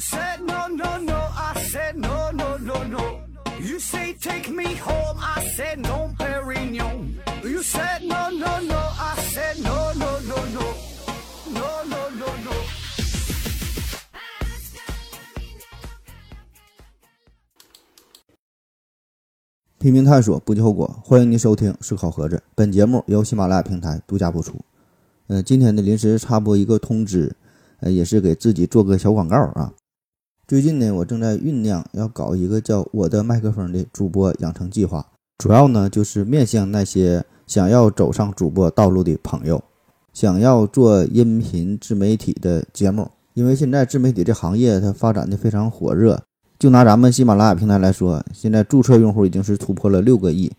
said no no no, I said no no no no. You say take me home, I said no, Perignon. You said no no no, I said no no no no, no no no no. 拼命探索，不计后果。欢迎您收听《思考盒子》，本节目由喜马拉雅平台独家播出。呃，今天的临时插播一个通知，呃，也是给自己做个小广告啊。最近呢，我正在酝酿要搞一个叫“我的麦克风”的主播养成计划，主要呢就是面向那些想要走上主播道路的朋友，想要做音频自媒体的节目。因为现在自媒体这行业它发展的非常火热。就拿咱们喜马拉雅平台来说，现在注册用户已经是突破了六个亿，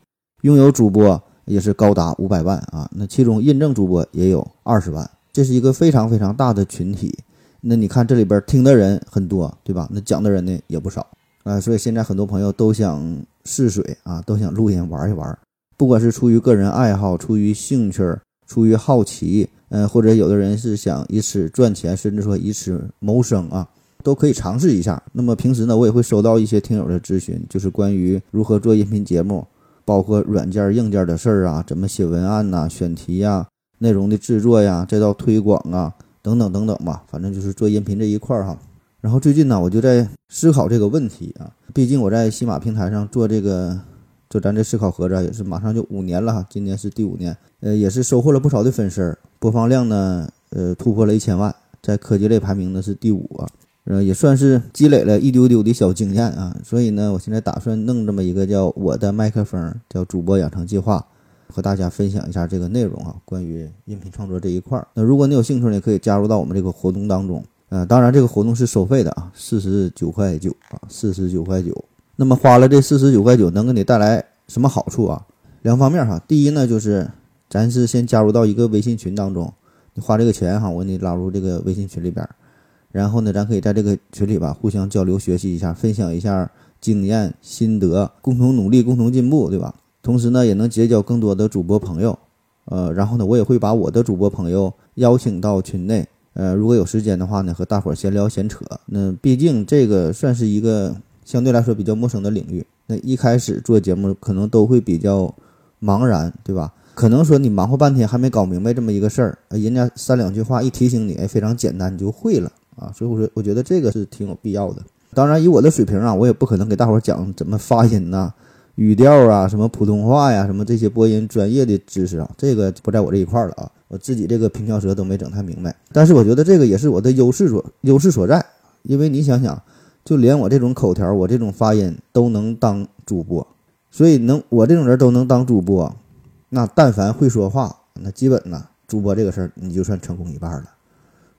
拥有主播也是高达五百万啊。那其中认证主播也有二十万，这是一个非常非常大的群体。那你看这里边听的人很多，对吧？那讲的人呢也不少啊。所以现在很多朋友都想试水啊，都想录音玩一玩，不管是出于个人爱好、出于兴趣、出于好奇，嗯，或者有的人是想以此赚钱，甚至说以此谋生啊。都可以尝试一下。那么平时呢，我也会收到一些听友的咨询，就是关于如何做音频节目，包括软件、硬件的事儿啊，怎么写文案呐、选题呀、内容的制作呀，再到推广啊，等等等等吧。反正就是做音频这一块儿哈。然后最近呢，我就在思考这个问题啊。毕竟我在喜马平台上做这个，做咱这思考盒子也是马上就五年了哈，今年是第五年，呃，也是收获了不少的粉丝，播放量呢，呃，突破了一千万，在科技类排名呢是第五啊。呃，也算是积累了一丢丢的小经验啊，所以呢，我现在打算弄这么一个叫我的麦克风，叫主播养成计划，和大家分享一下这个内容啊，关于音频创作这一块儿。那如果你有兴趣呢，可以加入到我们这个活动当中。呃，当然这个活动是收费的啊，四十九块九啊，四十九块九。那么花了这四十九块九能给你带来什么好处啊？两方面哈，第一呢，就是咱是先加入到一个微信群当中，你花这个钱哈，我给你拉入这个微信群里边。然后呢，咱可以在这个群里吧，互相交流学习一下，分享一下经验心得，共同努力，共同进步，对吧？同时呢，也能结交更多的主播朋友。呃，然后呢，我也会把我的主播朋友邀请到群内。呃，如果有时间的话呢，和大伙闲聊闲扯。那毕竟这个算是一个相对来说比较陌生的领域。那一开始做节目可能都会比较茫然，对吧？可能说你忙活半天还没搞明白这么一个事儿，人家三两句话一提醒你，非常简单，你就会了。啊，所以我说，我觉得这个是挺有必要的。当然，以我的水平啊，我也不可能给大伙讲怎么发音呐、语调啊、什么普通话呀、什么这些播音专业的知识啊，这个不在我这一块了啊。我自己这个平翘舌都没整太明白。但是我觉得这个也是我的优势所优势所在，因为你想想，就连我这种口条、我这种发音都能当主播，所以能我这种人都能当主播，那但凡会说话，那基本呢，主播这个事儿你就算成功一半了。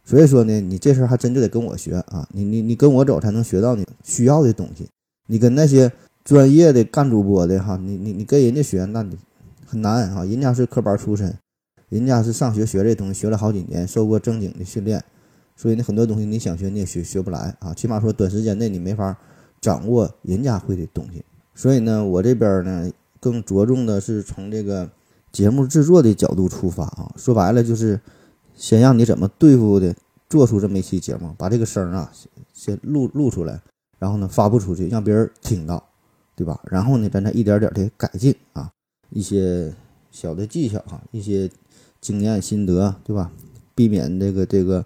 所以说呢，你这事儿还真就得跟我学啊！你你你跟我走才能学到你需要的东西。你跟那些专业的干主播的哈，你你你跟人家学，那你很难啊！人家是科班出身，人家是上学学这东西，学了好几年，受过正经的训练，所以呢，很多东西你想学你也学学不来啊！起码说短时间内你没法掌握人家会的东西。所以呢，我这边呢更着重的是从这个节目制作的角度出发啊，说白了就是。先让你怎么对付的，做出这么一期节目，把这个声啊先录录出来，然后呢发布出去，让别人听到，对吧？然后呢，咱再一点点的改进啊，一些小的技巧哈，一些经验心得，对吧？避免这个这个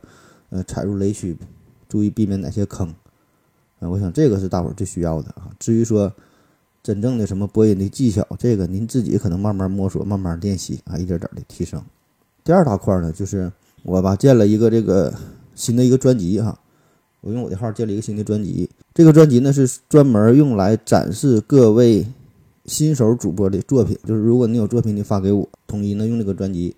呃踩入雷区，注意避免哪些坑啊？我想这个是大伙儿最需要的啊。至于说真正的什么播音的技巧，这个您自己可能慢慢摸索，慢慢练习啊，一点点的提升。第二大块呢，就是我吧建了一个这个新的一个专辑哈，我用我的号建了一个新的专辑。这个专辑呢是专门用来展示各位新手主播的作品，就是如果你有作品，你发给我，统一呢用这个专辑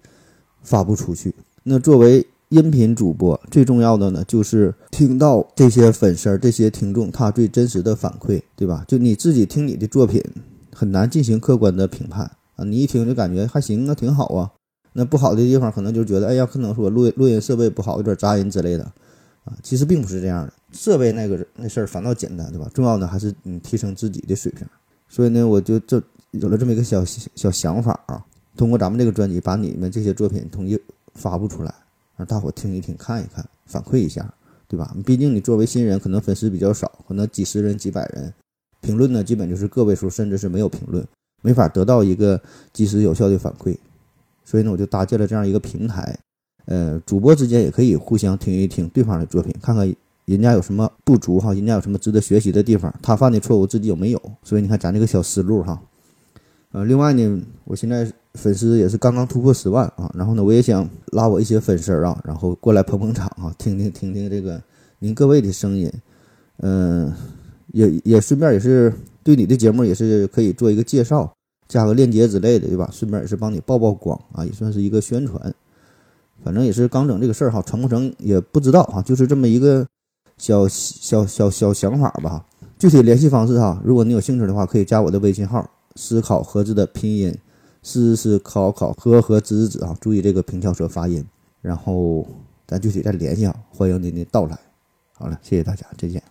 发布出去。那作为音频主播，最重要的呢就是听到这些粉丝、这些听众他最真实的反馈，对吧？就你自己听你的作品，很难进行客观的评判啊，你一听就感觉还行啊，挺好啊。那不好的地方可能就觉得，哎呀，可能说录录音设备不好，有点杂音之类的，啊，其实并不是这样的。设备那个那事儿反倒简单，对吧？重要的还是你提升自己的水平。所以呢，我就这有了这么一个小小想法啊，通过咱们这个专辑，把你们这些作品统一发布出来，让大伙听一听、看一看、反馈一下，对吧？毕竟你作为新人，可能粉丝比较少，可能几十人、几百人，评论呢基本就是个位数，甚至是没有评论，没法得到一个及时有效的反馈。所以呢，我就搭建了这样一个平台，呃，主播之间也可以互相听一听对方的作品，看看人家有什么不足哈，人家有什么值得学习的地方，他犯的错误自己有没有。所以你看咱这个小思路哈，呃，另外呢，我现在粉丝也是刚刚突破十万啊，然后呢，我也想拉我一些粉丝啊，然后过来捧捧场啊，听听听听这个您各位的声音，嗯，也也顺便也是对你的节目也是可以做一个介绍。加个链接之类的，对吧？顺便也是帮你曝曝光啊，也算是一个宣传。反正也是刚整这个事儿哈，成不成也不知道哈，就是这么一个小小小小想法吧。具体联系方式哈，如果你有兴趣的话，可以加我的微信号“思考盒子”的拼音“思思考考和和子子”啊，注意这个平翘舌发音。然后咱具体再联系啊，欢迎您的到来。好了，谢谢大家，再见。